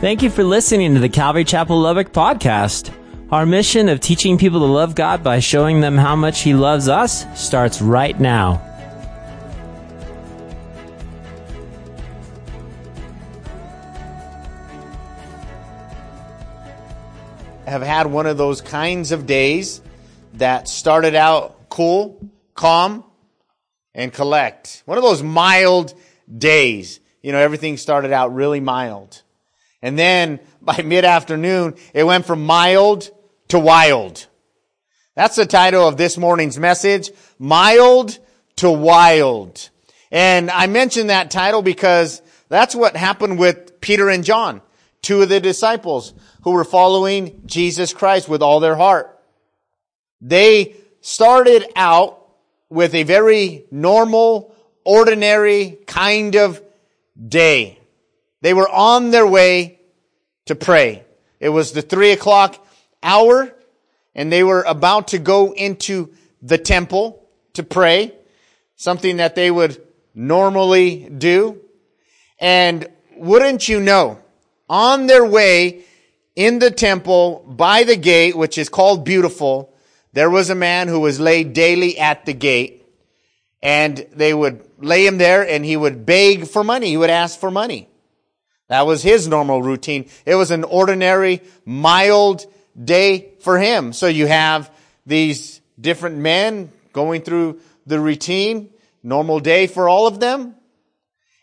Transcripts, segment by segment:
Thank you for listening to the Calvary Chapel Lubbock podcast. Our mission of teaching people to love God by showing them how much He loves us starts right now. have had one of those kinds of days that started out cool, calm, and collect. One of those mild days. You know, everything started out really mild. And then by mid-afternoon, it went from mild to wild. That's the title of this morning's message, Mild to Wild. And I mentioned that title because that's what happened with Peter and John, two of the disciples who were following Jesus Christ with all their heart. They started out with a very normal, ordinary kind of day. They were on their way to pray. It was the three o'clock hour and they were about to go into the temple to pray, something that they would normally do. And wouldn't you know, on their way in the temple by the gate, which is called Beautiful, there was a man who was laid daily at the gate and they would lay him there and he would beg for money. He would ask for money. That was his normal routine. It was an ordinary, mild day for him. So you have these different men going through the routine, normal day for all of them.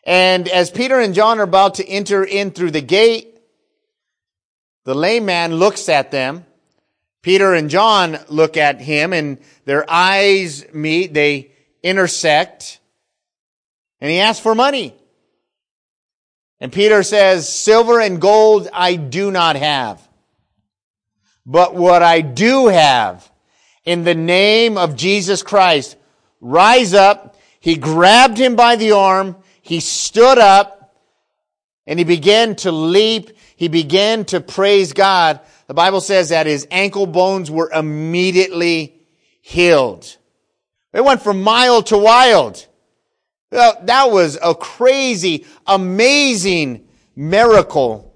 And as Peter and John are about to enter in through the gate, the lame man looks at them. Peter and John look at him and their eyes meet. They intersect. And he asks for money. And Peter says, silver and gold I do not have. But what I do have, in the name of Jesus Christ, rise up. He grabbed him by the arm. He stood up and he began to leap he began to praise God. The Bible says that his ankle bones were immediately healed. It went from mild to wild. Well, that was a crazy, amazing miracle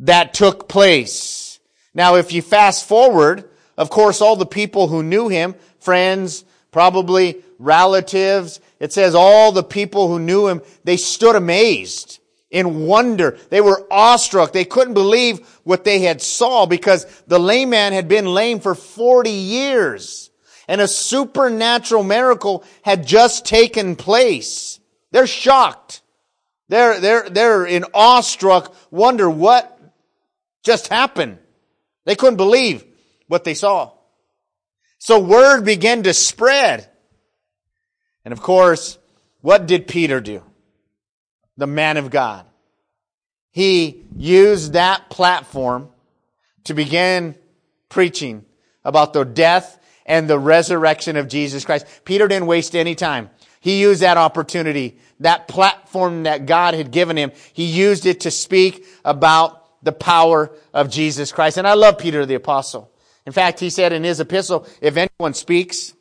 that took place. Now, if you fast forward, of course, all the people who knew him, friends, probably relatives, it says all the people who knew him, they stood amazed in wonder. They were awestruck. They couldn't believe what they had saw because the lame man had been lame for 40 years and a supernatural miracle had just taken place. They're shocked. They're, they're, they're in awestruck wonder what just happened. They couldn't believe what they saw. So word began to spread. And of course, what did Peter do? the man of God. He used that platform to begin preaching about the death and the resurrection of Jesus Christ. Peter didn't waste any time. He used that opportunity, that platform that God had given him. He used it to speak about the power of Jesus Christ. And I love Peter the apostle. In fact, he said in his epistle, if anyone speaks,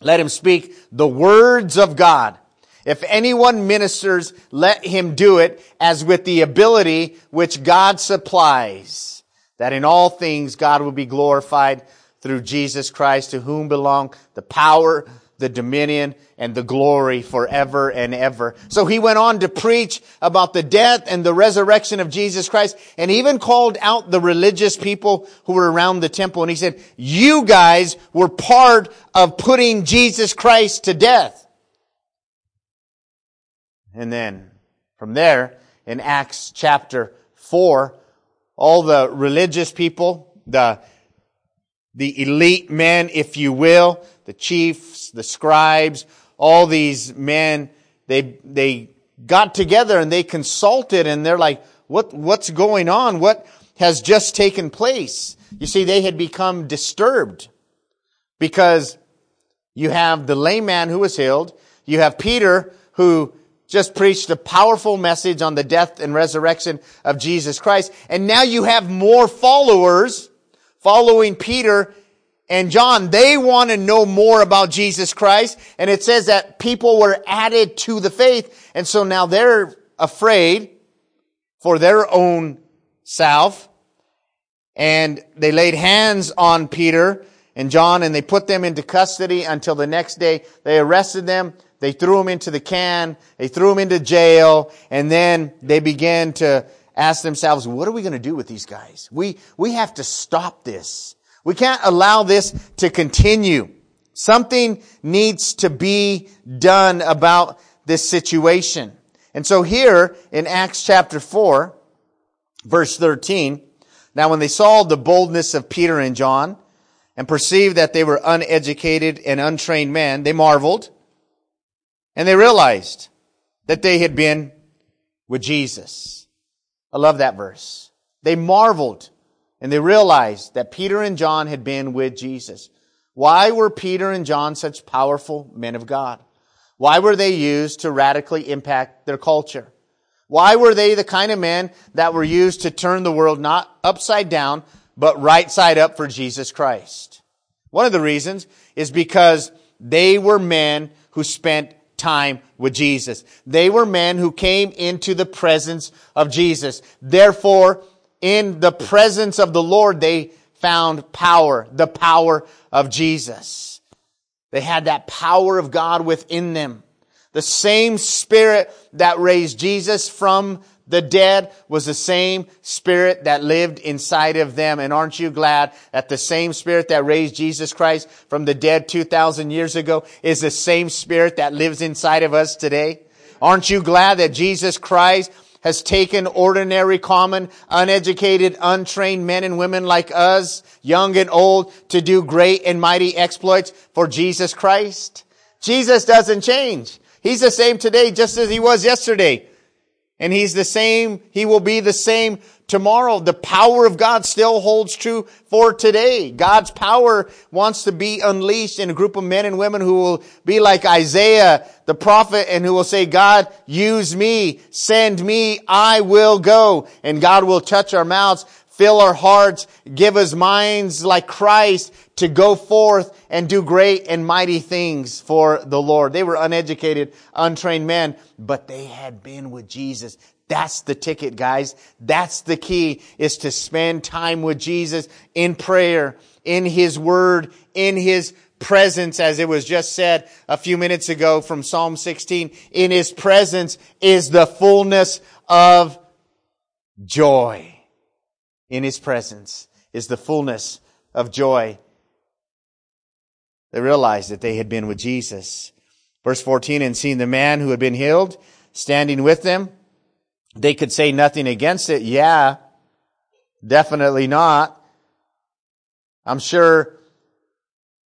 let him speak the words of God if anyone ministers, let him do it as with the ability which God supplies, that in all things God will be glorified through Jesus Christ, to whom belong the power, the dominion, and the glory forever and ever. So he went on to preach about the death and the resurrection of Jesus Christ, and even called out the religious people who were around the temple, and he said, you guys were part of putting Jesus Christ to death. And then from there, in Acts chapter 4, all the religious people, the, the elite men, if you will, the chiefs, the scribes, all these men, they, they got together and they consulted and they're like, what, what's going on? What has just taken place? You see, they had become disturbed because you have the lame man who was healed. You have Peter who just preached a powerful message on the death and resurrection of Jesus Christ. And now you have more followers following Peter and John. They want to know more about Jesus Christ. And it says that people were added to the faith. And so now they're afraid for their own self. and they laid hands on Peter and John and they put them into custody until the next day. They arrested them. They threw them into the can. They threw them into jail. And then they began to ask themselves, what are we going to do with these guys? We, we have to stop this. We can't allow this to continue. Something needs to be done about this situation. And so here in Acts chapter 4, verse 13, now when they saw the boldness of Peter and John and perceived that they were uneducated and untrained men, they marveled and they realized that they had been with Jesus. I love that verse. They marveled and they realized that Peter and John had been with Jesus. Why were Peter and John such powerful men of God? Why were they used to radically impact their culture? Why were they the kind of men that were used to turn the world not upside down, but right side up for Jesus Christ? One of the reasons is because they were men who spent time with Jesus. They were men who came into the presence of Jesus. Therefore, in the presence of the Lord, they found power, the power of Jesus. They had that power of God within them. The same spirit that raised Jesus from the dead was the same spirit that lived inside of them. And aren't you glad that the same spirit that raised Jesus Christ from the dead 2,000 years ago is the same spirit that lives inside of us today? Aren't you glad that Jesus Christ has taken ordinary, common, uneducated, untrained men and women like us, young and old, to do great and mighty exploits for Jesus Christ? Jesus doesn't change. He's the same today just as he was yesterday. And he's the same, he will be the same tomorrow. The power of God still holds true for today. God's power wants to be unleashed in a group of men and women who will be like Isaiah, the prophet, and who will say, God, use me, send me, I will go. And God will touch our mouths, fill our hearts, give us minds like Christ to go forth and do great and mighty things for the Lord. They were uneducated, untrained men, but they had been with Jesus. That's the ticket, guys. That's the key is to spend time with Jesus in prayer, in His Word, in His presence, as it was just said a few minutes ago from Psalm 16. In His presence is the fullness of joy. In His presence is the fullness of joy. They realized that they had been with Jesus. Verse 14, and seeing the man who had been healed standing with them, they could say nothing against it. Yeah, definitely not. I'm sure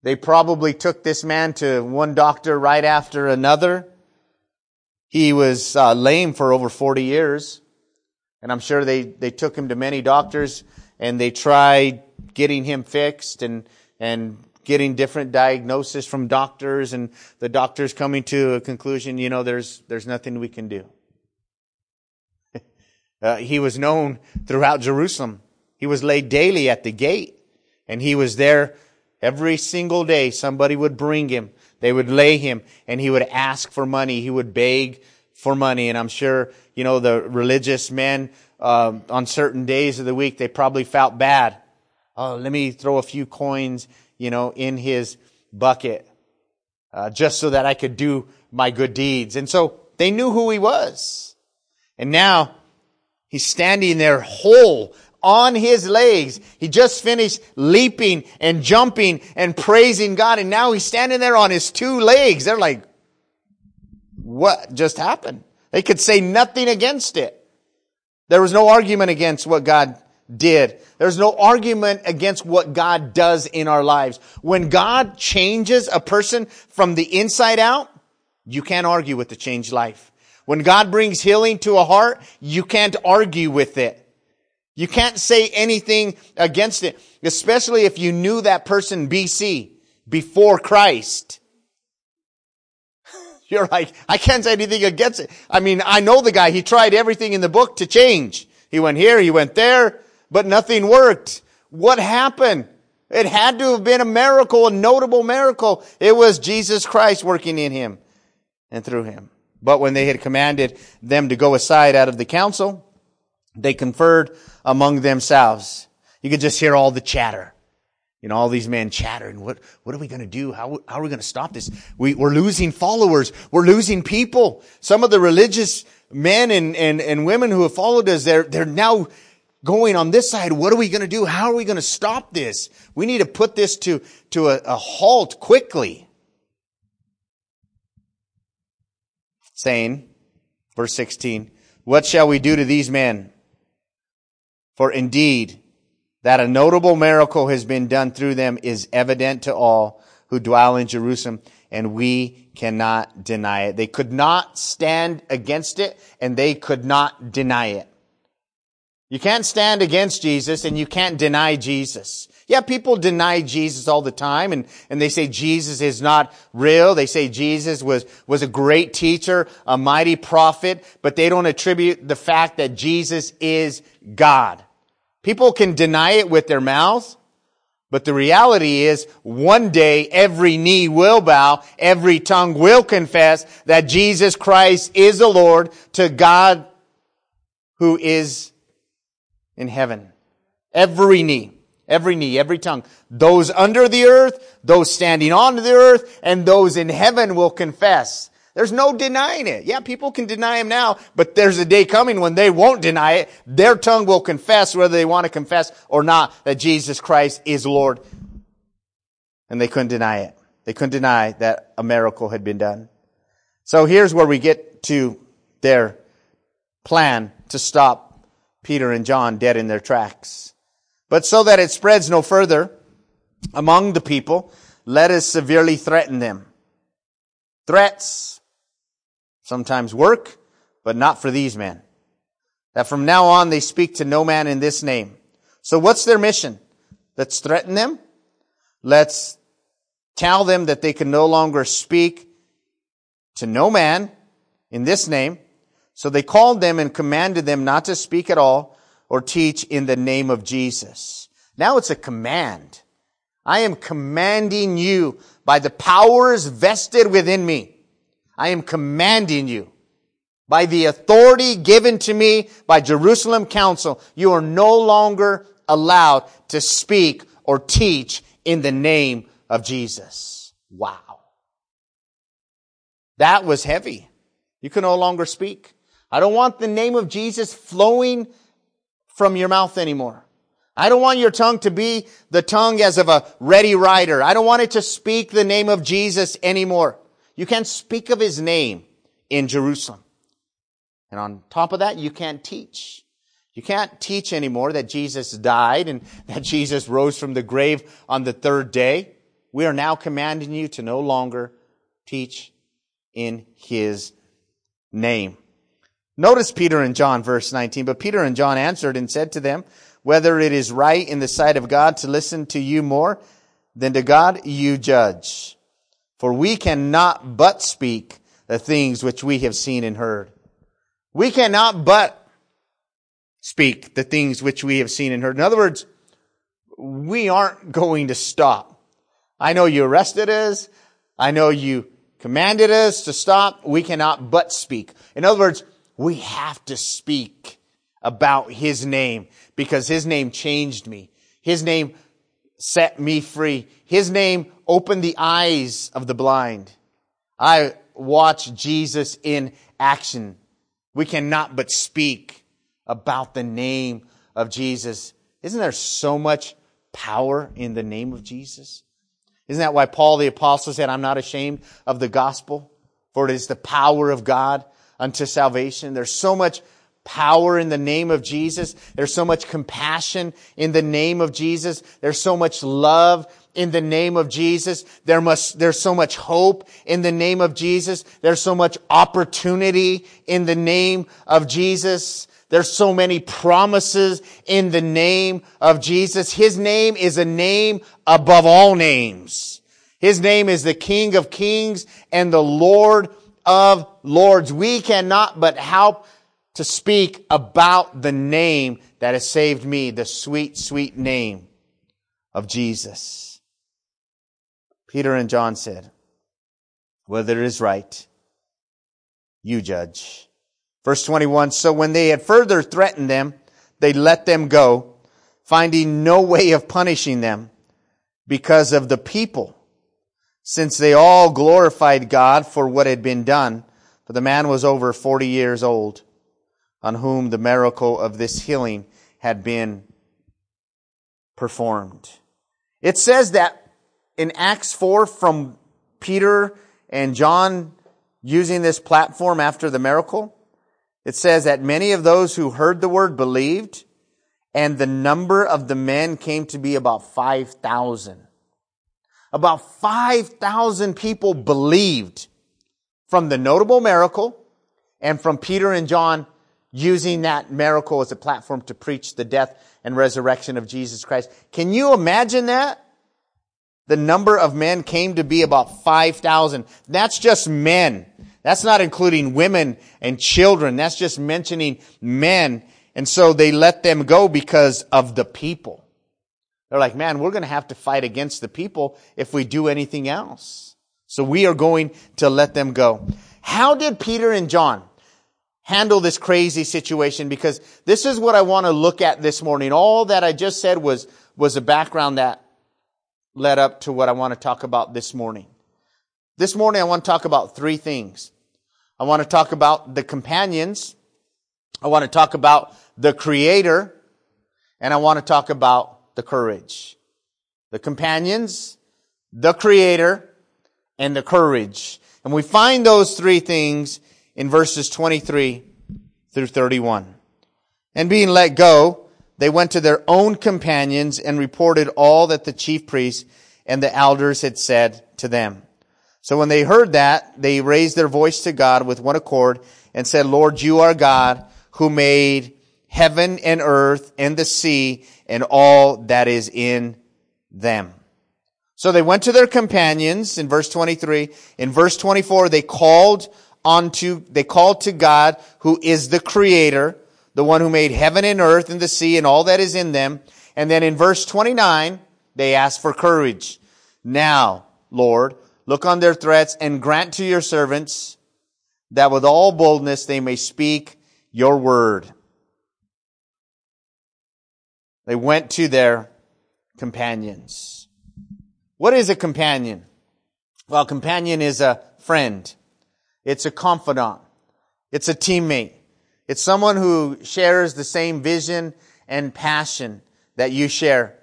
they probably took this man to one doctor right after another. He was uh, lame for over 40 years. And I'm sure they, they took him to many doctors and they tried getting him fixed and, and getting different diagnosis from doctors and the doctors coming to a conclusion, you know, there's, there's nothing we can do. Uh, he was known throughout Jerusalem. He was laid daily at the gate and he was there every single day. Somebody would bring him. They would lay him and he would ask for money. He would beg for money. And I'm sure, you know, the religious men, uh, on certain days of the week, they probably felt bad. Oh, let me throw a few coins, you know, in his bucket, uh, just so that I could do my good deeds. And so they knew who he was. And now He's standing there whole on his legs. He just finished leaping and jumping and praising God. And now he's standing there on his two legs. They're like, what just happened? They could say nothing against it. There was no argument against what God did. There's no argument against what God does in our lives. When God changes a person from the inside out, you can't argue with the changed life. When God brings healing to a heart, you can't argue with it. You can't say anything against it, especially if you knew that person BC, before Christ. You're like, I can't say anything against it. I mean, I know the guy. He tried everything in the book to change. He went here, he went there, but nothing worked. What happened? It had to have been a miracle, a notable miracle. It was Jesus Christ working in him and through him. But when they had commanded them to go aside out of the council, They conferred among themselves. You could just hear all the chatter. You know, all these men chattering. What, what are we going to do? How, how are we going to stop this? We, we're losing followers. We're losing people. Some of the religious men and, and, and women who have followed us, they're, they're now going on this side. What are we going to do? How are we going to stop this? We need to put this to, to a, a halt quickly. Saying, verse 16, what shall we do to these men? For indeed, that a notable miracle has been done through them is evident to all who dwell in Jerusalem, and we cannot deny it. They could not stand against it, and they could not deny it. You can't stand against Jesus, and you can't deny Jesus. Yeah, people deny Jesus all the time, and, and they say Jesus is not real. They say Jesus was, was a great teacher, a mighty prophet, but they don't attribute the fact that Jesus is God. People can deny it with their mouths, but the reality is one day every knee will bow, every tongue will confess that Jesus Christ is the Lord to God who is in heaven. Every knee, every knee, every tongue. Those under the earth, those standing on the earth, and those in heaven will confess there's no denying it. Yeah, people can deny him now, but there's a day coming when they won't deny it. Their tongue will confess whether they want to confess or not that Jesus Christ is Lord. And they couldn't deny it. They couldn't deny that a miracle had been done. So here's where we get to their plan to stop Peter and John dead in their tracks. But so that it spreads no further among the people, let us severely threaten them. Threats sometimes work, but not for these men. That from now on they speak to no man in this name. So what's their mission? Let's threaten them. Let's tell them that they can no longer speak to no man in this name. So they called them and commanded them not to speak at all or teach in the name of Jesus. Now it's a command. I am commanding you by the powers vested within me I am commanding you by the authority given to me by Jerusalem Council, you are no longer allowed to speak or teach in the name of Jesus. Wow. That was heavy. You can no longer speak. I don't want the name of Jesus flowing from your mouth anymore. I don't want your tongue to be the tongue as of a ready writer. I don't want it to speak the name of Jesus anymore. You can't speak of his name in Jerusalem. And on top of that, you can't teach. You can't teach anymore that Jesus died and that Jesus rose from the grave on the third day. We are now commanding you to no longer teach in his name. Notice Peter and John, verse 19. But Peter and John answered and said to them, whether it is right in the sight of God to listen to you more than to God, you judge. For we cannot but speak the things which we have seen and heard. We cannot but speak the things which we have seen and heard. In other words, we aren't going to stop. I know you arrested us. I know you commanded us to stop. We cannot but speak. In other words, we have to speak about His name because His name changed me. His name set me free. His name opened the eyes of the blind. I watch Jesus in action. We cannot but speak about the name of Jesus. Isn't there so much power in the name of Jesus? Isn't that why Paul the apostle said, I'm not ashamed of the gospel, for it is the power of God unto salvation. There's so much power in the name of Jesus. There's so much compassion in the name of Jesus. There's so much love in the name of Jesus. There must, there's so much hope in the name of Jesus. There's so much opportunity in the name of Jesus. There's so many promises in the name of Jesus. His name is a name above all names. His name is the King of Kings and the Lord of Lords. We cannot but help to speak about the name that has saved me, the sweet, sweet name of Jesus. Peter and John said, whether it is right, you judge. Verse 21, so when they had further threatened them, they let them go, finding no way of punishing them because of the people, since they all glorified God for what had been done. For the man was over 40 years old, on whom the miracle of this healing had been performed. It says that in Acts 4 from Peter and John using this platform after the miracle, it says that many of those who heard the word believed, and the number of the men came to be about 5,000. About 5,000 people believed from the notable miracle and from Peter and John using that miracle as a platform to preach the death and resurrection of Jesus Christ. Can you imagine that? The number of men came to be about 5,000. That's just men. That's not including women and children. That's just mentioning men. And so they let them go because of the people. They're like, man, we're going to have to fight against the people if we do anything else. So we are going to let them go. How did Peter and John handle this crazy situation? Because this is what I want to look at this morning. All that I just said was, was a background that led up to what I want to talk about this morning. This morning I want to talk about three things. I want to talk about the companions. I want to talk about the creator. And I want to talk about the courage. The companions, the creator, and the courage. And we find those three things in verses 23 through 31. And being let go, they went to their own companions and reported all that the chief priests and the elders had said to them. So when they heard that, they raised their voice to God with one accord and said, Lord, you are God who made heaven and earth and the sea and all that is in them. So they went to their companions in verse 23. In verse 24, they called onto, they called to God who is the creator the one who made heaven and earth and the sea and all that is in them. And then in verse 29, they ask for courage. Now, Lord, look on their threats and grant to your servants that with all boldness they may speak your word. They went to their companions. What is a companion? Well, companion is a friend. It's a confidant. It's a teammate. It's someone who shares the same vision and passion that you share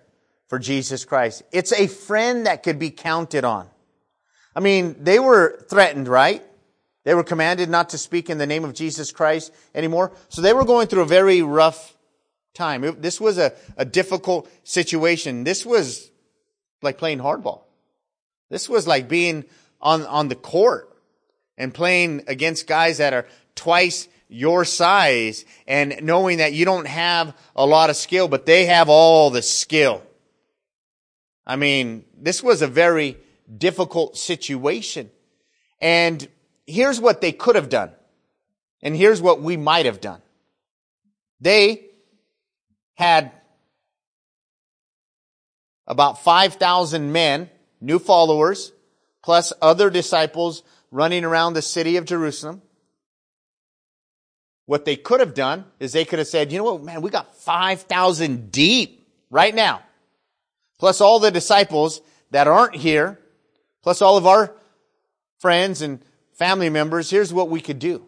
for Jesus Christ. It's a friend that could be counted on. I mean, they were threatened, right? They were commanded not to speak in the name of Jesus Christ anymore. So they were going through a very rough time. This was a, a difficult situation. This was like playing hardball. This was like being on, on the court and playing against guys that are twice your size and knowing that you don't have a lot of skill, but they have all the skill. I mean, this was a very difficult situation. And here's what they could have done. And here's what we might have done. They had about 5,000 men, new followers, plus other disciples running around the city of Jerusalem. What they could have done is they could have said, you know what, man, we got 5,000 deep right now. Plus all the disciples that aren't here, plus all of our friends and family members. Here's what we could do.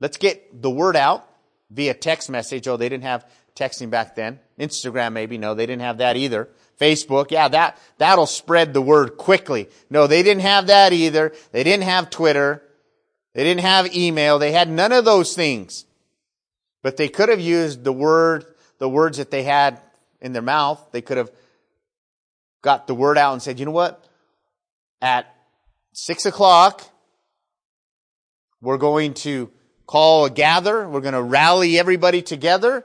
Let's get the word out via text message. Oh, they didn't have texting back then. Instagram maybe. No, they didn't have that either. Facebook. Yeah, that, that'll spread the word quickly. No, they didn't have that either. They didn't have Twitter. They didn't have email. They had none of those things. But they could have used the word, the words that they had in their mouth. They could have got the word out and said, you know what? At six o'clock, we're going to call a gather. We're going to rally everybody together.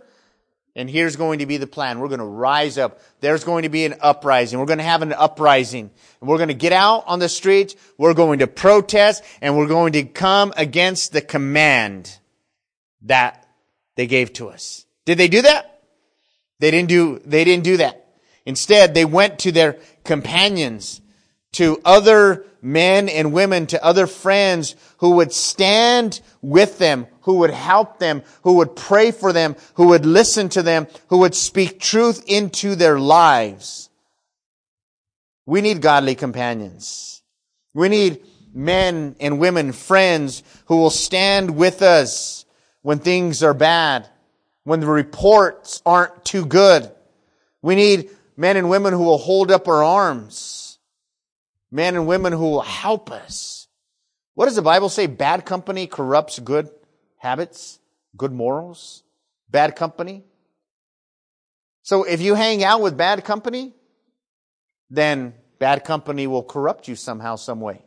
And here's going to be the plan. We're going to rise up. There's going to be an uprising. We're going to have an uprising. And we're going to get out on the streets. We're going to protest and we're going to come against the command that they gave to us. Did they do that? They didn't do, they didn't do that. Instead, they went to their companions to other men and women, to other friends who would stand with them, who would help them, who would pray for them, who would listen to them, who would speak truth into their lives. We need godly companions. We need men and women, friends who will stand with us when things are bad, when the reports aren't too good. We need men and women who will hold up our arms. Men and women who will help us. What does the Bible say? Bad company corrupts good habits, good morals. Bad company. So if you hang out with bad company, then bad company will corrupt you somehow, some way.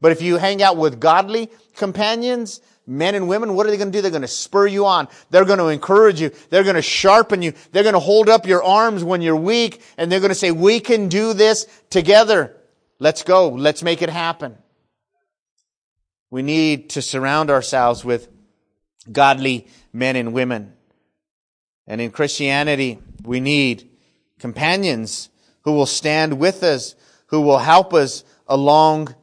But if you hang out with godly companions, men and women, what are they going to do? They're going to spur you on. They're going to encourage you. They're going to sharpen you. They're going to hold up your arms when you're weak and they're going to say, we can do this together. Let's go. Let's make it happen. We need to surround ourselves with godly men and women. And in Christianity, we need companions who will stand with us, who will help us along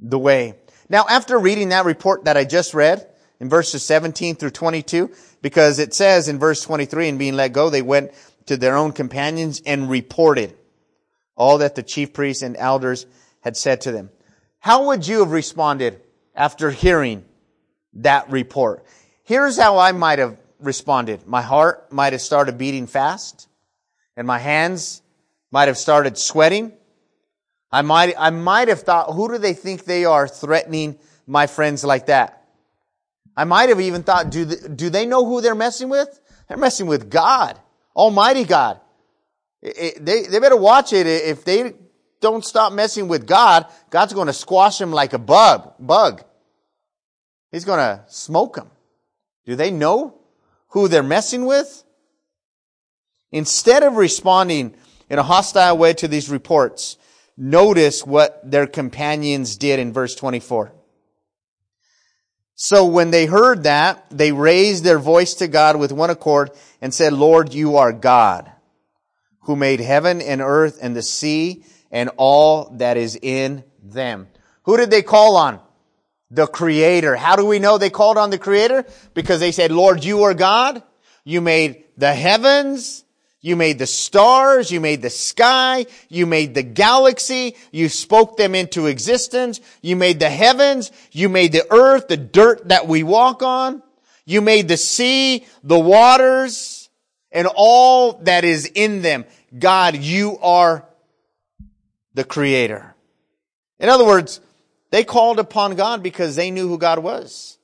the way. Now, after reading that report that I just read in verses 17 through 22, because it says in verse 23, and being let go, they went to their own companions and reported all that the chief priests and elders had said to them. How would you have responded after hearing that report? Here's how I might have responded. My heart might have started beating fast and my hands might have started sweating I might, I might have thought, who do they think they are threatening my friends like that? I might have even thought, do they, do they know who they're messing with? They're messing with God, Almighty God. It, they, they better watch it. If they don't stop messing with God, God's going to squash them like a bug, bug. He's going to smoke them. Do they know who they're messing with? Instead of responding in a hostile way to these reports, notice what their companions did in verse 24. So when they heard that, they raised their voice to God with one accord and said, Lord, you are God, who made heaven and earth and the sea and all that is in them. Who did they call on? The Creator. How do we know they called on the Creator? Because they said, Lord, you are God. You made the heavens you made the stars, you made the sky, you made the galaxy, you spoke them into existence, you made the heavens, you made the earth, the dirt that we walk on, you made the sea, the waters, and all that is in them. God, you are the creator. In other words, they called upon God because they knew who God was.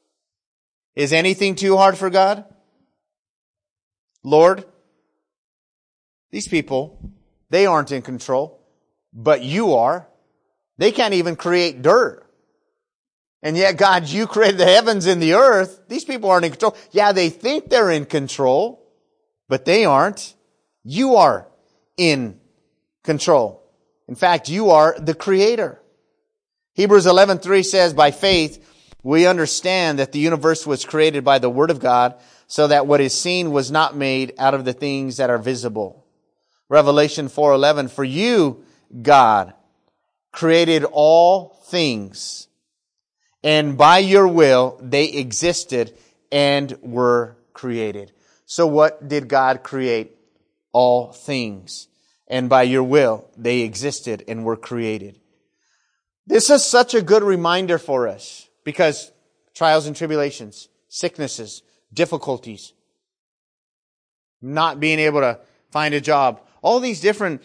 Is anything too hard for God? Lord, these people, they aren't in control, but you are. They can't even create dirt. And yet, God, you created the heavens and the earth. These people aren't in control. Yeah, they think they're in control, but they aren't. You are in control. In fact, you are the creator. Hebrews 11:3 says, "By faith we understand that the universe was created by the word of God, so that what is seen was not made out of the things that are visible." Revelation 4:11 For you God created all things and by your will they existed and were created. So what did God create? All things. And by your will they existed and were created. This is such a good reminder for us because trials and tribulations, sicknesses, difficulties, not being able to find a job, all these different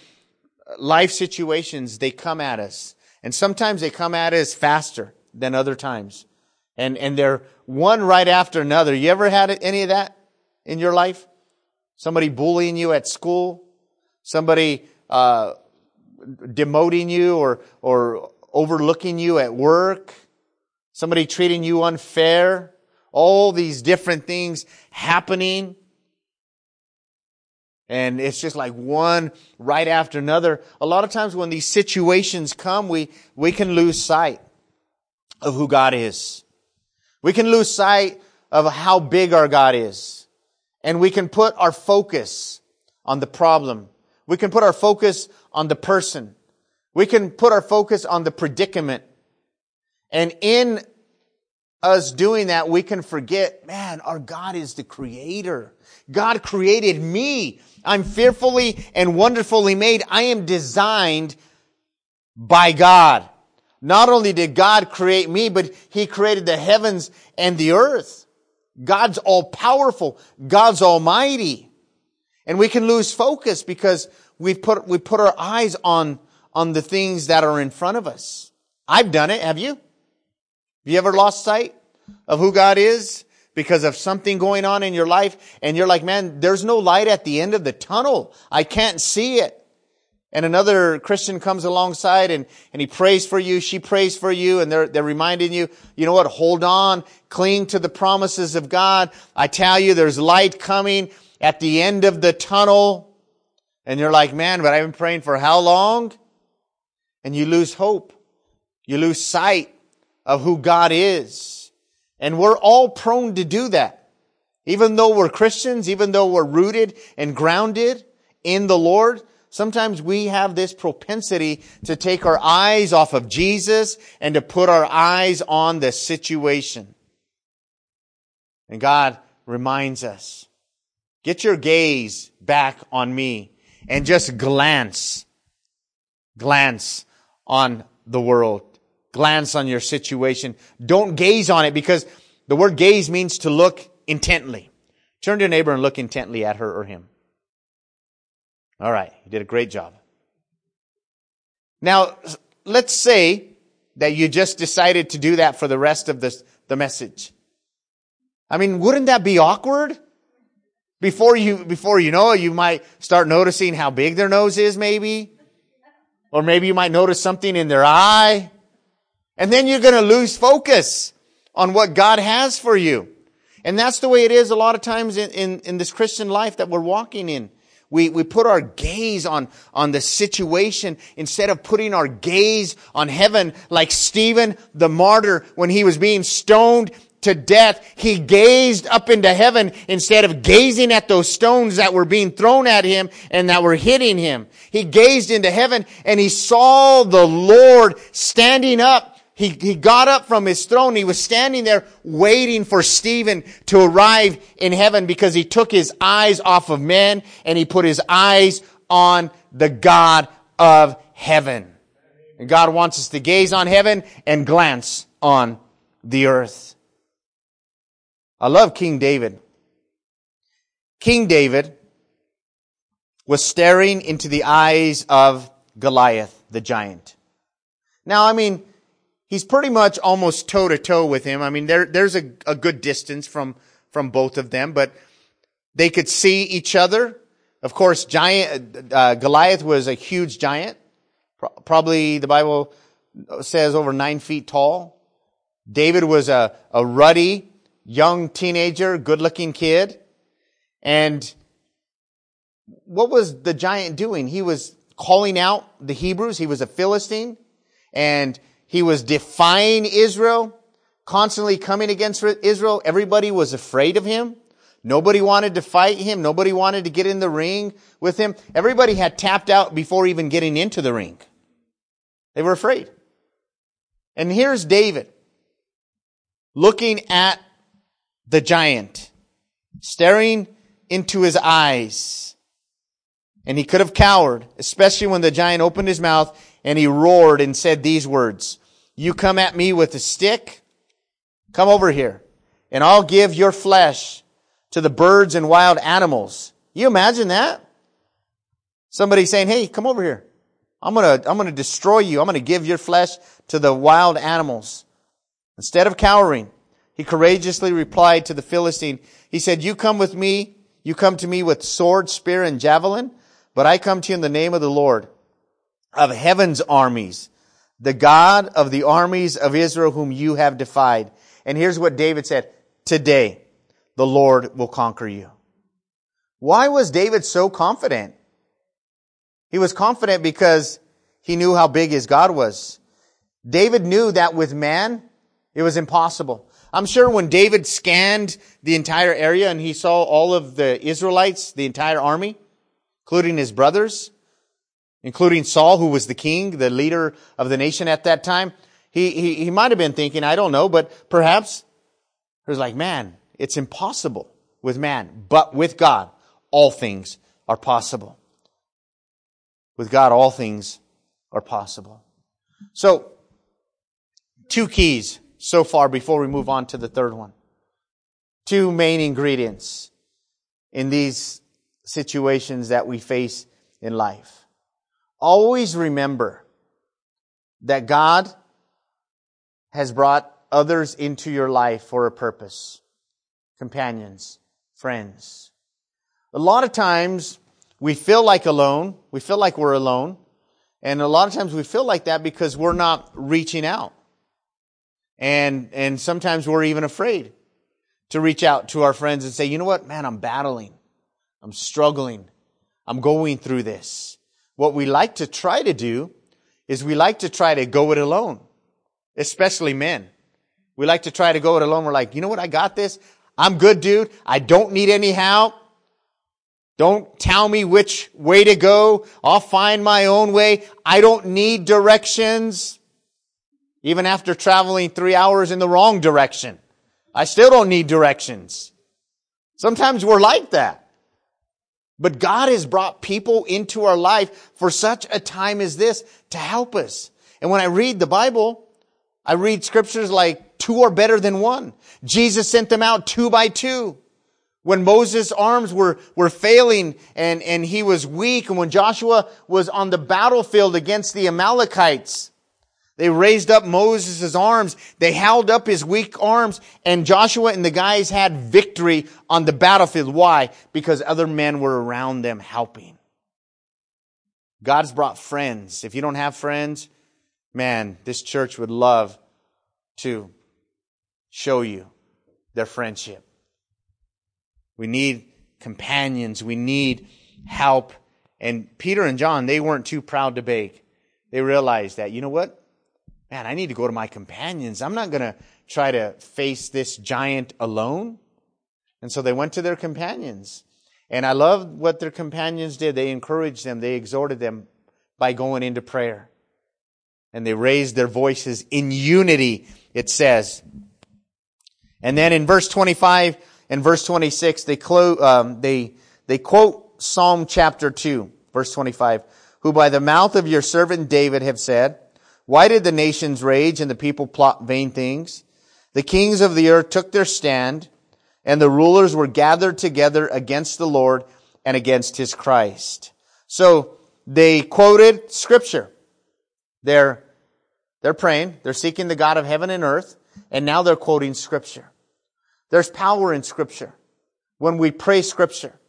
life situations, they come at us. And sometimes they come at us faster than other times. And, and they're one right after another. You ever had any of that in your life? Somebody bullying you at school? Somebody, uh, demoting you or, or overlooking you at work? Somebody treating you unfair? All these different things happening and it's just like one right after another. A lot of times when these situations come, we, we can lose sight of who God is. We can lose sight of how big our God is. And we can put our focus on the problem. We can put our focus on the person. We can put our focus on the predicament. And in us doing that, we can forget, man, our God is the creator. God created me. I'm fearfully and wonderfully made. I am designed by God. Not only did God create me, but He created the heavens and the earth. God's all powerful. God's almighty. And we can lose focus because we put, we put our eyes on, on the things that are in front of us. I've done it. Have you? Have you ever lost sight of who God is because of something going on in your life and you're like, man, there's no light at the end of the tunnel. I can't see it. And another Christian comes alongside and, and he prays for you, she prays for you, and they're, they're reminding you, you know what, hold on, cling to the promises of God. I tell you, there's light coming at the end of the tunnel. And you're like, man, but I've been praying for how long? And you lose hope. You lose sight of who God is. And we're all prone to do that. Even though we're Christians, even though we're rooted and grounded in the Lord, sometimes we have this propensity to take our eyes off of Jesus and to put our eyes on the situation. And God reminds us, get your gaze back on me and just glance, glance on the world. Glance on your situation. Don't gaze on it because the word gaze means to look intently. Turn to your neighbor and look intently at her or him. All right. You did a great job. Now, let's say that you just decided to do that for the rest of this, the message. I mean, wouldn't that be awkward? Before you, before you know it, you might start noticing how big their nose is maybe. Or maybe you might notice something in their eye. And then you're going to lose focus on what God has for you. And that's the way it is a lot of times in, in, in this Christian life that we're walking in. We, we put our gaze on, on the situation instead of putting our gaze on heaven like Stephen the martyr when he was being stoned to death. He gazed up into heaven instead of gazing at those stones that were being thrown at him and that were hitting him. He gazed into heaven and he saw the Lord standing up he, he got up from his throne. He was standing there waiting for Stephen to arrive in heaven because he took his eyes off of men and he put his eyes on the God of heaven. And God wants us to gaze on heaven and glance on the earth. I love King David. King David was staring into the eyes of Goliath, the giant. Now, I mean, he's pretty much almost toe to toe with him. I mean, there, there's a, a good distance from, from both of them, but they could see each other. Of course, giant, uh, Goliath was a huge giant. Probably the Bible says over nine feet tall. David was a, a ruddy, young teenager, good looking kid. And what was the giant doing? He was calling out the Hebrews. He was a Philistine and he was defying Israel, constantly coming against Israel. Everybody was afraid of him. Nobody wanted to fight him. Nobody wanted to get in the ring with him. Everybody had tapped out before even getting into the ring. They were afraid. And here's David looking at the giant, staring into his eyes. And he could have cowered, especially when the giant opened his mouth and he roared and said these words, you come at me with a stick? Come over here and I'll give your flesh to the birds and wild animals. You imagine that? Somebody saying, Hey, come over here. I'm gonna, I'm gonna destroy you. I'm gonna give your flesh to the wild animals. Instead of cowering, he courageously replied to the Philistine. He said, you come with me. You come to me with sword, spear, and javelin, but I come to you in the name of the Lord of heaven's armies, the God of the armies of Israel whom you have defied. And here's what David said, today the Lord will conquer you. Why was David so confident? He was confident because he knew how big his God was. David knew that with man, it was impossible. I'm sure when David scanned the entire area and he saw all of the Israelites, the entire army, including his brothers, including Saul, who was the king, the leader of the nation at that time. He, he, he might have been thinking, I don't know, but perhaps he was like, man, it's impossible with man, but with God, all things are possible. With God, all things are possible. So, two keys so far before we move on to the third one. Two main ingredients in these situations that we face in life. Always remember that God has brought others into your life for a purpose. Companions, friends. A lot of times we feel like alone. We feel like we're alone. And a lot of times we feel like that because we're not reaching out. And, and sometimes we're even afraid to reach out to our friends and say, you know what, man, I'm battling. I'm struggling. I'm going through this. What we like to try to do is we like to try to go it alone, especially men. We like to try to go it alone. We're like, you know what? I got this. I'm good, dude. I don't need any help. Don't tell me which way to go. I'll find my own way. I don't need directions. Even after traveling three hours in the wrong direction, I still don't need directions. Sometimes we're like that. But God has brought people into our life for such a time as this to help us. And when I read the Bible, I read scriptures like two are better than one. Jesus sent them out two by two. When Moses' arms were, were failing and, and he was weak, and when Joshua was on the battlefield against the Amalekites, they raised up Moses' arms. They held up his weak arms and Joshua and the guys had victory on the battlefield. Why? Because other men were around them helping. God's brought friends. If you don't have friends, man, this church would love to show you their friendship. We need companions. We need help. And Peter and John, they weren't too proud to beg. They realized that, you know what? Man, I need to go to my companions. I'm not going to try to face this giant alone. And so they went to their companions. And I love what their companions did. They encouraged them, they exhorted them by going into prayer. And they raised their voices in unity, it says. And then in verse 25 and verse 26, they, clo- um, they, they quote Psalm chapter 2, verse 25, who by the mouth of your servant David have said, why did the nations rage and the people plot vain things? The kings of the earth took their stand, and the rulers were gathered together against the Lord and against his Christ. So they quoted scripture. They're, they're praying, they're seeking the God of heaven and earth, and now they're quoting scripture. There's power in scripture. When we pray scripture,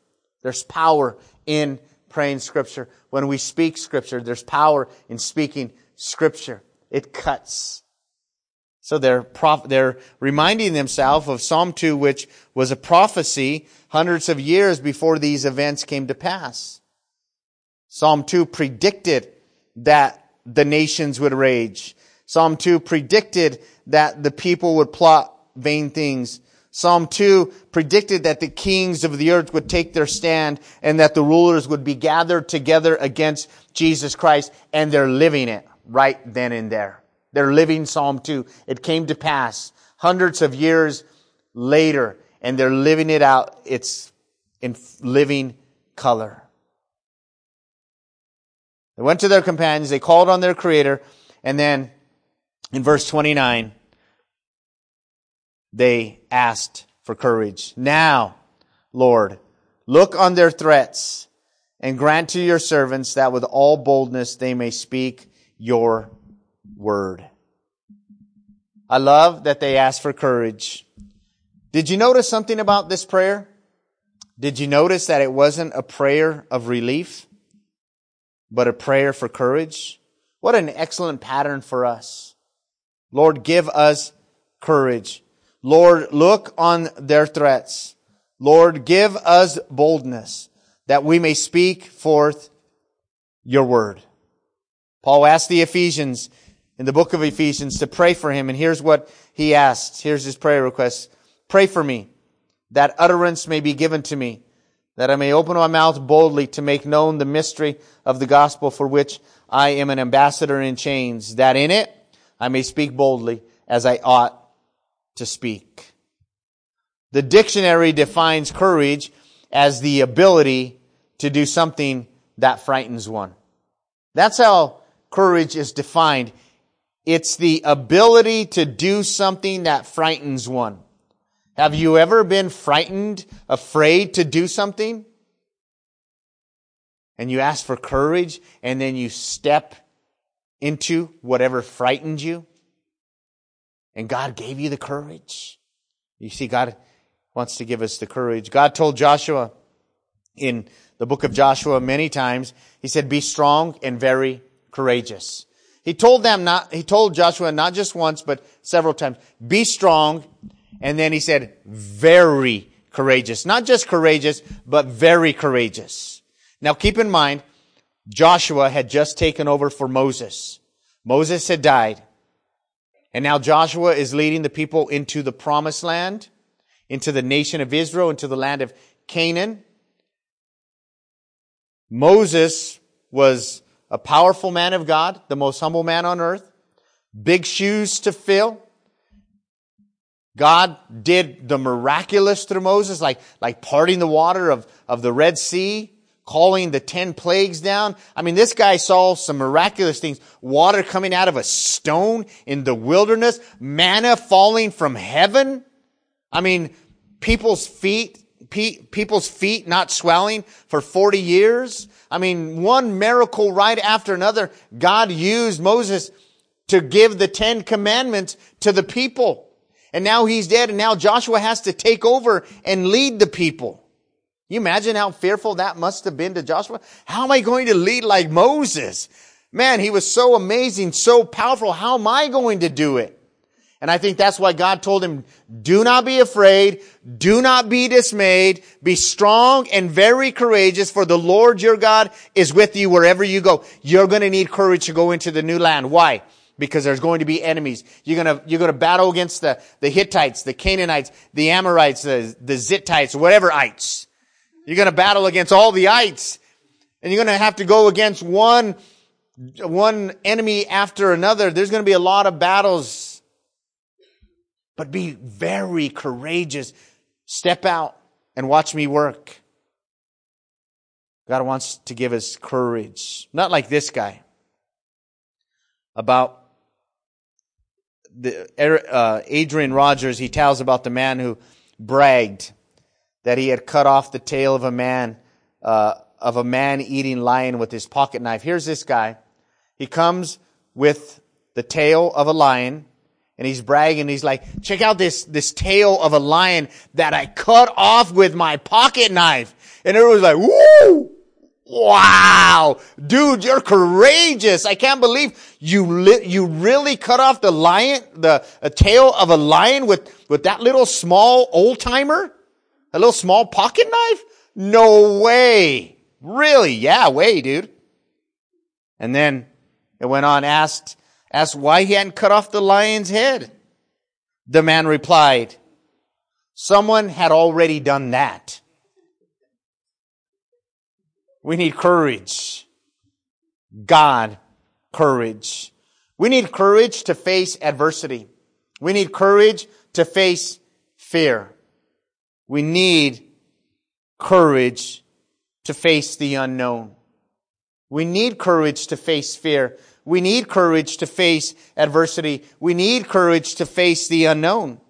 there's power in praying scripture. When we speak scripture, there's power in speaking scripture. It cuts. So they're, prof- they're reminding themselves of Psalm 2, which was a prophecy hundreds of years before these events came to pass. Psalm 2 predicted that the nations would rage. Psalm 2 predicted that the people would plot vain things. Psalm 2 predicted that the kings of the earth would take their stand and that the rulers would be gathered together against Jesus Christ and they're living it right then and there. They're living Psalm 2. It came to pass hundreds of years later, and they're living it out. It's in living color. They went to their companions, they called on their Creator, and then in verse 29, they asked for courage. Now, Lord, look on their threats and grant to your servants that with all boldness they may speak your word. I love that they asked for courage. Did you notice something about this prayer? Did you notice that it wasn't a prayer of relief, but a prayer for courage? What an excellent pattern for us. Lord, give us courage. Lord, look on their threats. Lord, give us boldness that we may speak forth your word. Paul asked the Ephesians in the book of Ephesians to pray for him, and here's what he asked. Here's his prayer request. Pray for me, that utterance may be given to me, that I may open my mouth boldly to make known the mystery of the gospel for which I am an ambassador in chains, that in it I may speak boldly as I ought to speak. The dictionary defines courage as the ability to do something that frightens one. That's how courage is defined. It's the ability to do something that frightens one. Have you ever been frightened, afraid to do something? And you ask for courage and then you step into whatever frightened you? And God gave you the courage. You see, God wants to give us the courage. God told Joshua in the book of Joshua many times, He said, be strong and very courageous. He told them not, he told Joshua not just once, but several times, be strong. And then he said, very courageous. Not just courageous, but very courageous. Now keep in mind, Joshua had just taken over for Moses. Moses had died. And now Joshua is leading the people into the promised land, into the nation of Israel, into the land of Canaan. Moses was a powerful man of God, the most humble man on earth, big shoes to fill. God did the miraculous through Moses, like, like parting the water of, of the Red Sea, calling the ten plagues down. I mean, this guy saw some miraculous things. Water coming out of a stone in the wilderness, manna falling from heaven. I mean, people's feet, pe- people's feet not swelling for 40 years. I mean, one miracle right after another. God used Moses to give the Ten Commandments to the people. And now he's dead and now Joshua has to take over and lead the people. You imagine how fearful that must have been to Joshua? How am I going to lead like Moses? Man, he was so amazing, so powerful. How am I going to do it? And I think that's why God told him, do not be afraid. Do not be dismayed. Be strong and very courageous for the Lord your God is with you wherever you go. You're going to need courage to go into the new land. Why? Because there's going to be enemies. You're going to, you're going to battle against the, the Hittites, the Canaanites, the Amorites, the, the Zittites, whatever ites. You're going to battle against all the ites. And you're going to have to go against one, one enemy after another. There's going to be a lot of battles but be very courageous. Step out and watch me work. God wants to give us courage. Not like this guy. About the, uh, Adrian Rogers, he tells about the man who bragged that he had cut off the tail of a man, uh, of a man eating lion with his pocket knife. Here's this guy. He comes with the tail of a lion and he's bragging. He's like, check out this, this tail of a lion that I cut off with my pocket knife. And everyone's like, woo! Wow! Dude, you're courageous. I can't believe you li- you really cut off the lion, the a tail of a lion with, with that little small old timer? A little small pocket knife? No way. Really? Yeah, way, dude. And then it went on, asked asked why he hadn't cut off the lion's head. The man replied, someone had already done that. We need courage. God courage. We need courage to face adversity. We need courage to face fear. We need courage to face the unknown. We need courage to face fear. We need courage to face adversity. We need courage to face the unknown.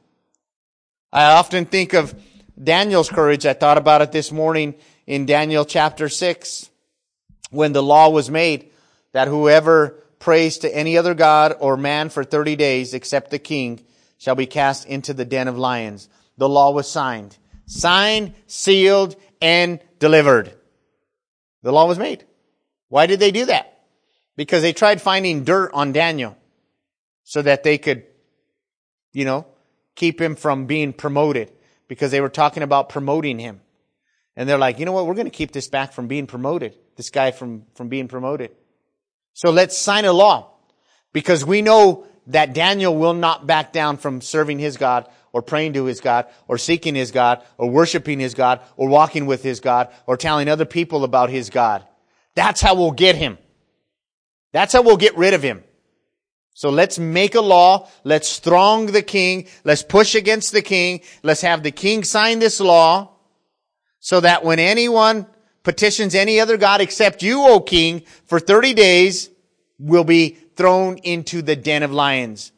I often think of Daniel's courage. I thought about it this morning in Daniel chapter 6 when the law was made that whoever prays to any other god or man for 30 days except the king shall be cast into the den of lions. The law was signed. Signed, sealed, and delivered. The law was made. Why did they do that? Because they tried finding dirt on Daniel so that they could, you know, keep him from being promoted because they were talking about promoting him. And they're like, you know what? We're going to keep this back from being promoted. This guy from, from being promoted. So let's sign a law because we know that Daniel will not back down from serving his God or praying to his God, or seeking his God, or worshiping his God, or walking with his God, or telling other people about his God. That's how we'll get him. That's how we'll get rid of him. So let's make a law. Let's throng the king. Let's push against the king. Let's have the king sign this law so that when anyone petitions any other God except you, O king, for 30 days will be thrown into the den of lions.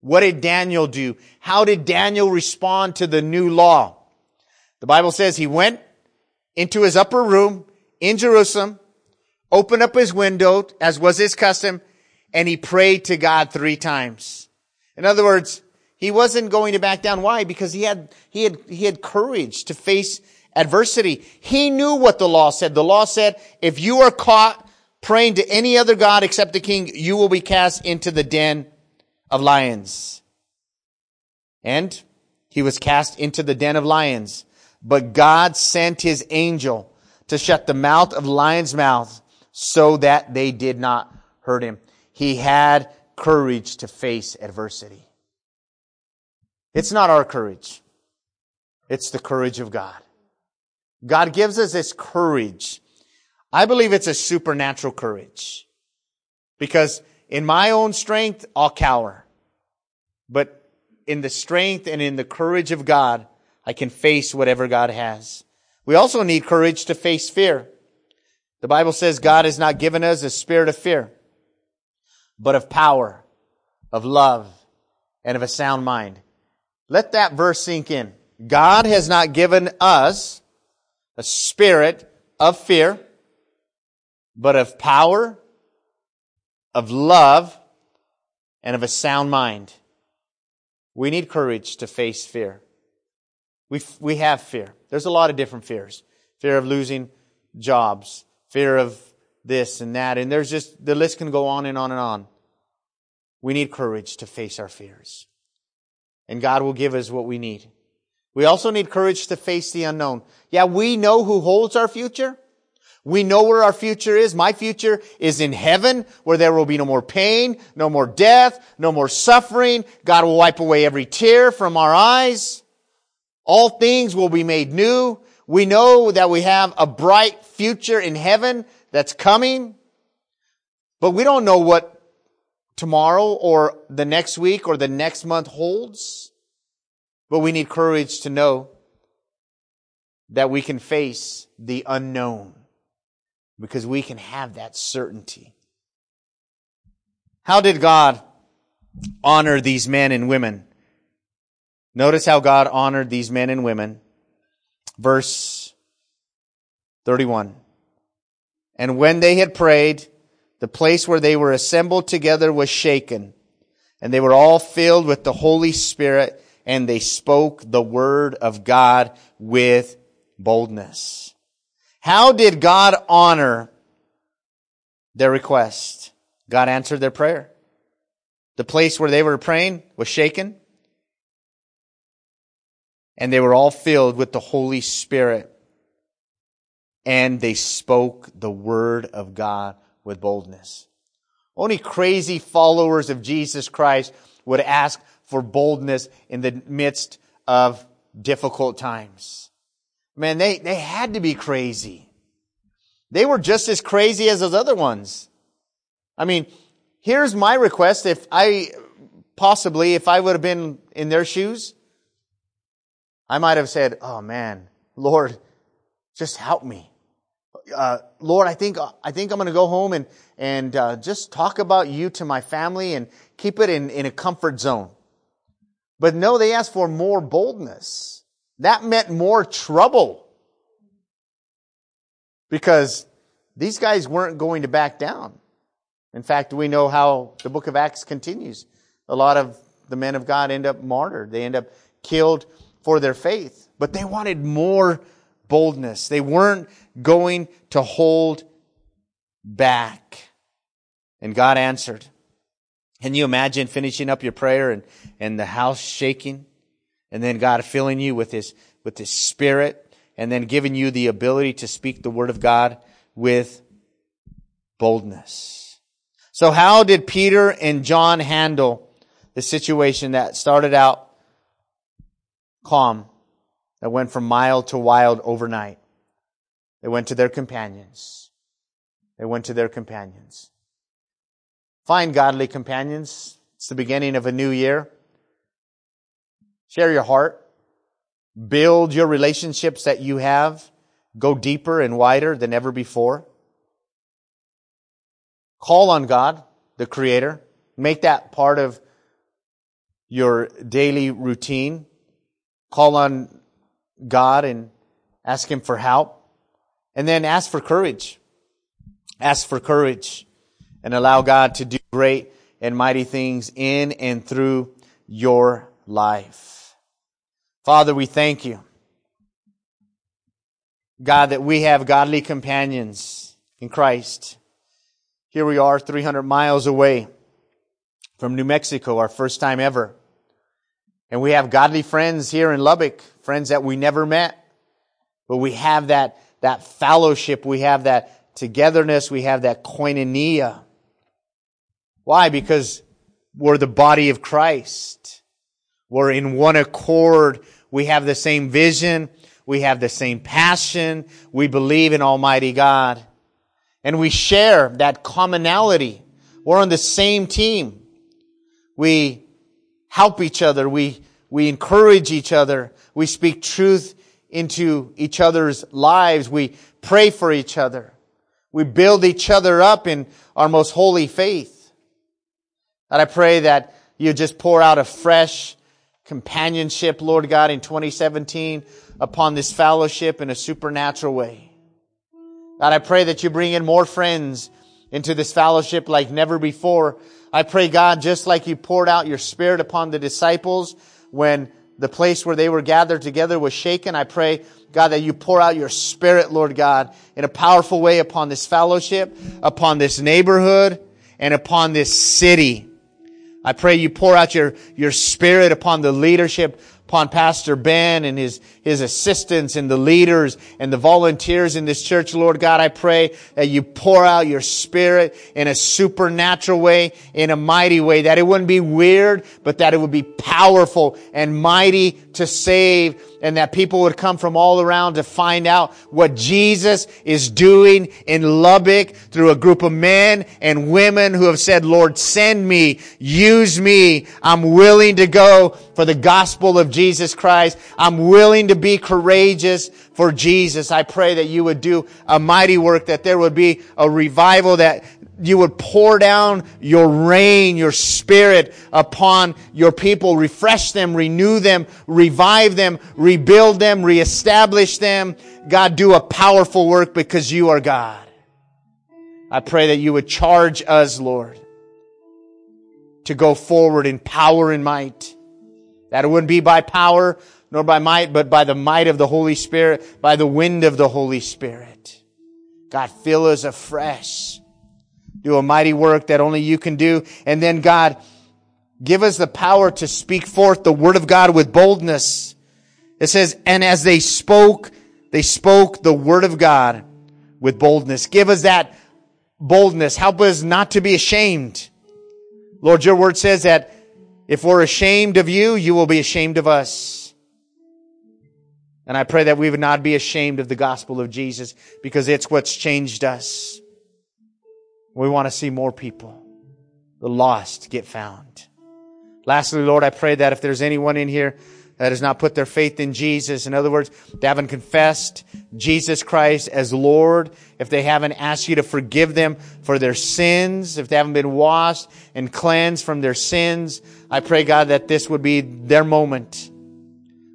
What did Daniel do? How did Daniel respond to the new law? The Bible says he went into his upper room in Jerusalem, opened up his window as was his custom, and he prayed to God three times. In other words, he wasn't going to back down. Why? Because he had, he had, he had courage to face adversity. He knew what the law said. The law said, if you are caught praying to any other God except the king, you will be cast into the den of lions. And he was cast into the den of lions. But God sent his angel to shut the mouth of lions' mouths so that they did not hurt him. He had courage to face adversity. It's not our courage. It's the courage of God. God gives us this courage. I believe it's a supernatural courage. Because in my own strength, I'll cower. But in the strength and in the courage of God, I can face whatever God has. We also need courage to face fear. The Bible says God has not given us a spirit of fear, but of power, of love, and of a sound mind. Let that verse sink in. God has not given us a spirit of fear, but of power, of love, and of a sound mind. We need courage to face fear. We, we have fear. There's a lot of different fears. Fear of losing jobs, fear of this and that, and there's just, the list can go on and on and on. We need courage to face our fears. And God will give us what we need. We also need courage to face the unknown. Yeah, we know who holds our future. We know where our future is. My future is in heaven where there will be no more pain, no more death, no more suffering. God will wipe away every tear from our eyes. All things will be made new. We know that we have a bright future in heaven that's coming, but we don't know what tomorrow or the next week or the next month holds. But we need courage to know that we can face the unknown because we can have that certainty. How did God honor these men and women? Notice how God honored these men and women. Verse 31. And when they had prayed, the place where they were assembled together was shaken, and they were all filled with the Holy Spirit and they spoke the word of God with boldness. How did God honor their request? God answered their prayer. The place where they were praying was shaken. And they were all filled with the Holy Spirit. And they spoke the word of God with boldness. Only crazy followers of Jesus Christ would ask for boldness in the midst of difficult times. Man, they, they had to be crazy. They were just as crazy as those other ones. I mean, here's my request. If I, possibly, if I would have been in their shoes, I might have said, oh man, Lord, just help me. Uh, Lord, I think, I think I'm going to go home and, and, uh, just talk about you to my family and keep it in, in a comfort zone. But no, they asked for more boldness. That meant more trouble. Because these guys weren't going to back down. In fact, we know how the book of Acts continues. A lot of the men of God end up martyred. They end up killed for their faith. But they wanted more boldness. They weren't going to hold back. And God answered. Can you imagine finishing up your prayer and, and the house shaking? And then God filling you with His, with His Spirit and then giving you the ability to speak the Word of God with boldness. So how did Peter and John handle the situation that started out calm that went from mild to wild overnight. They went to their companions. They went to their companions. Find godly companions. It's the beginning of a new year. Share your heart. Build your relationships that you have. Go deeper and wider than ever before. Call on God, the Creator. Make that part of your daily routine. Call on God and ask Him for help. And then ask for courage. Ask for courage and allow God to do great and mighty things in and through your life. Father, we thank you. God, that we have godly companions in Christ. Here we are 300 miles away from New Mexico, our first time ever. And we have godly friends here in Lubbock, friends that we never met. But we have that, that fellowship, we have that togetherness, we have that koinonia. Why? Because we're the body of Christ. We're in one accord. We have the same vision. We have the same passion. We believe in Almighty God. And we share that commonality. We're on the same team. We help each other. We, we encourage each other. We speak truth into each other's lives. We pray for each other. We build each other up in our most holy faith. And I pray that you just pour out a fresh companionship, Lord God, in 2017 upon this fellowship in a supernatural way. God, I pray that you bring in more friends into this fellowship like never before. I pray, God, just like you poured out your spirit upon the disciples when the place where they were gathered together was shaken. I pray, God, that you pour out your spirit, Lord God, in a powerful way upon this fellowship, upon this neighborhood, and upon this city. I pray you pour out your, your spirit upon the leadership upon Pastor Ben and his, his assistants and the leaders and the volunteers in this church, Lord God, I pray that you pour out your spirit in a supernatural way, in a mighty way, that it wouldn't be weird, but that it would be powerful and mighty to save and that people would come from all around to find out what Jesus is doing in Lubbock through a group of men and women who have said, Lord, send me, use me. I'm willing to go for the gospel of Jesus Christ. I'm willing to be courageous for Jesus. I pray that you would do a mighty work, that there would be a revival that you would pour down your rain, your spirit upon your people, refresh them, renew them, revive them, rebuild them, reestablish them. God, do a powerful work because you are God. I pray that you would charge us, Lord, to go forward in power and might. That it wouldn't be by power nor by might, but by the might of the Holy Spirit, by the wind of the Holy Spirit. God, fill us afresh do a mighty work that only you can do. And then God, give us the power to speak forth the word of God with boldness. It says, and as they spoke, they spoke the word of God with boldness. Give us that boldness. Help us not to be ashamed. Lord, your word says that if we're ashamed of you, you will be ashamed of us. And I pray that we would not be ashamed of the gospel of Jesus because it's what's changed us. We want to see more people, the lost, get found. Lastly, Lord, I pray that if there's anyone in here that has not put their faith in Jesus, in other words, they haven't confessed Jesus Christ as Lord, if they haven't asked you to forgive them for their sins, if they haven't been washed and cleansed from their sins, I pray, God, that this would be their moment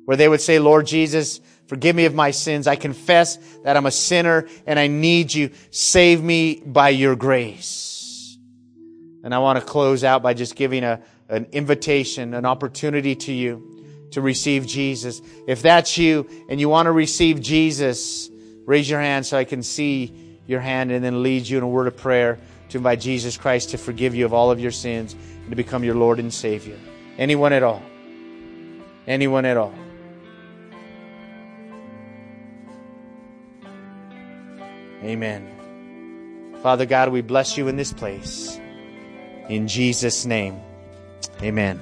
where they would say, Lord Jesus, Forgive me of my sins. I confess that I'm a sinner and I need you. Save me by your grace. And I want to close out by just giving a, an invitation, an opportunity to you to receive Jesus. If that's you and you want to receive Jesus, raise your hand so I can see your hand and then lead you in a word of prayer to invite Jesus Christ to forgive you of all of your sins and to become your Lord and Savior. Anyone at all. Anyone at all. Amen. Father God, we bless you in this place. In Jesus' name, amen.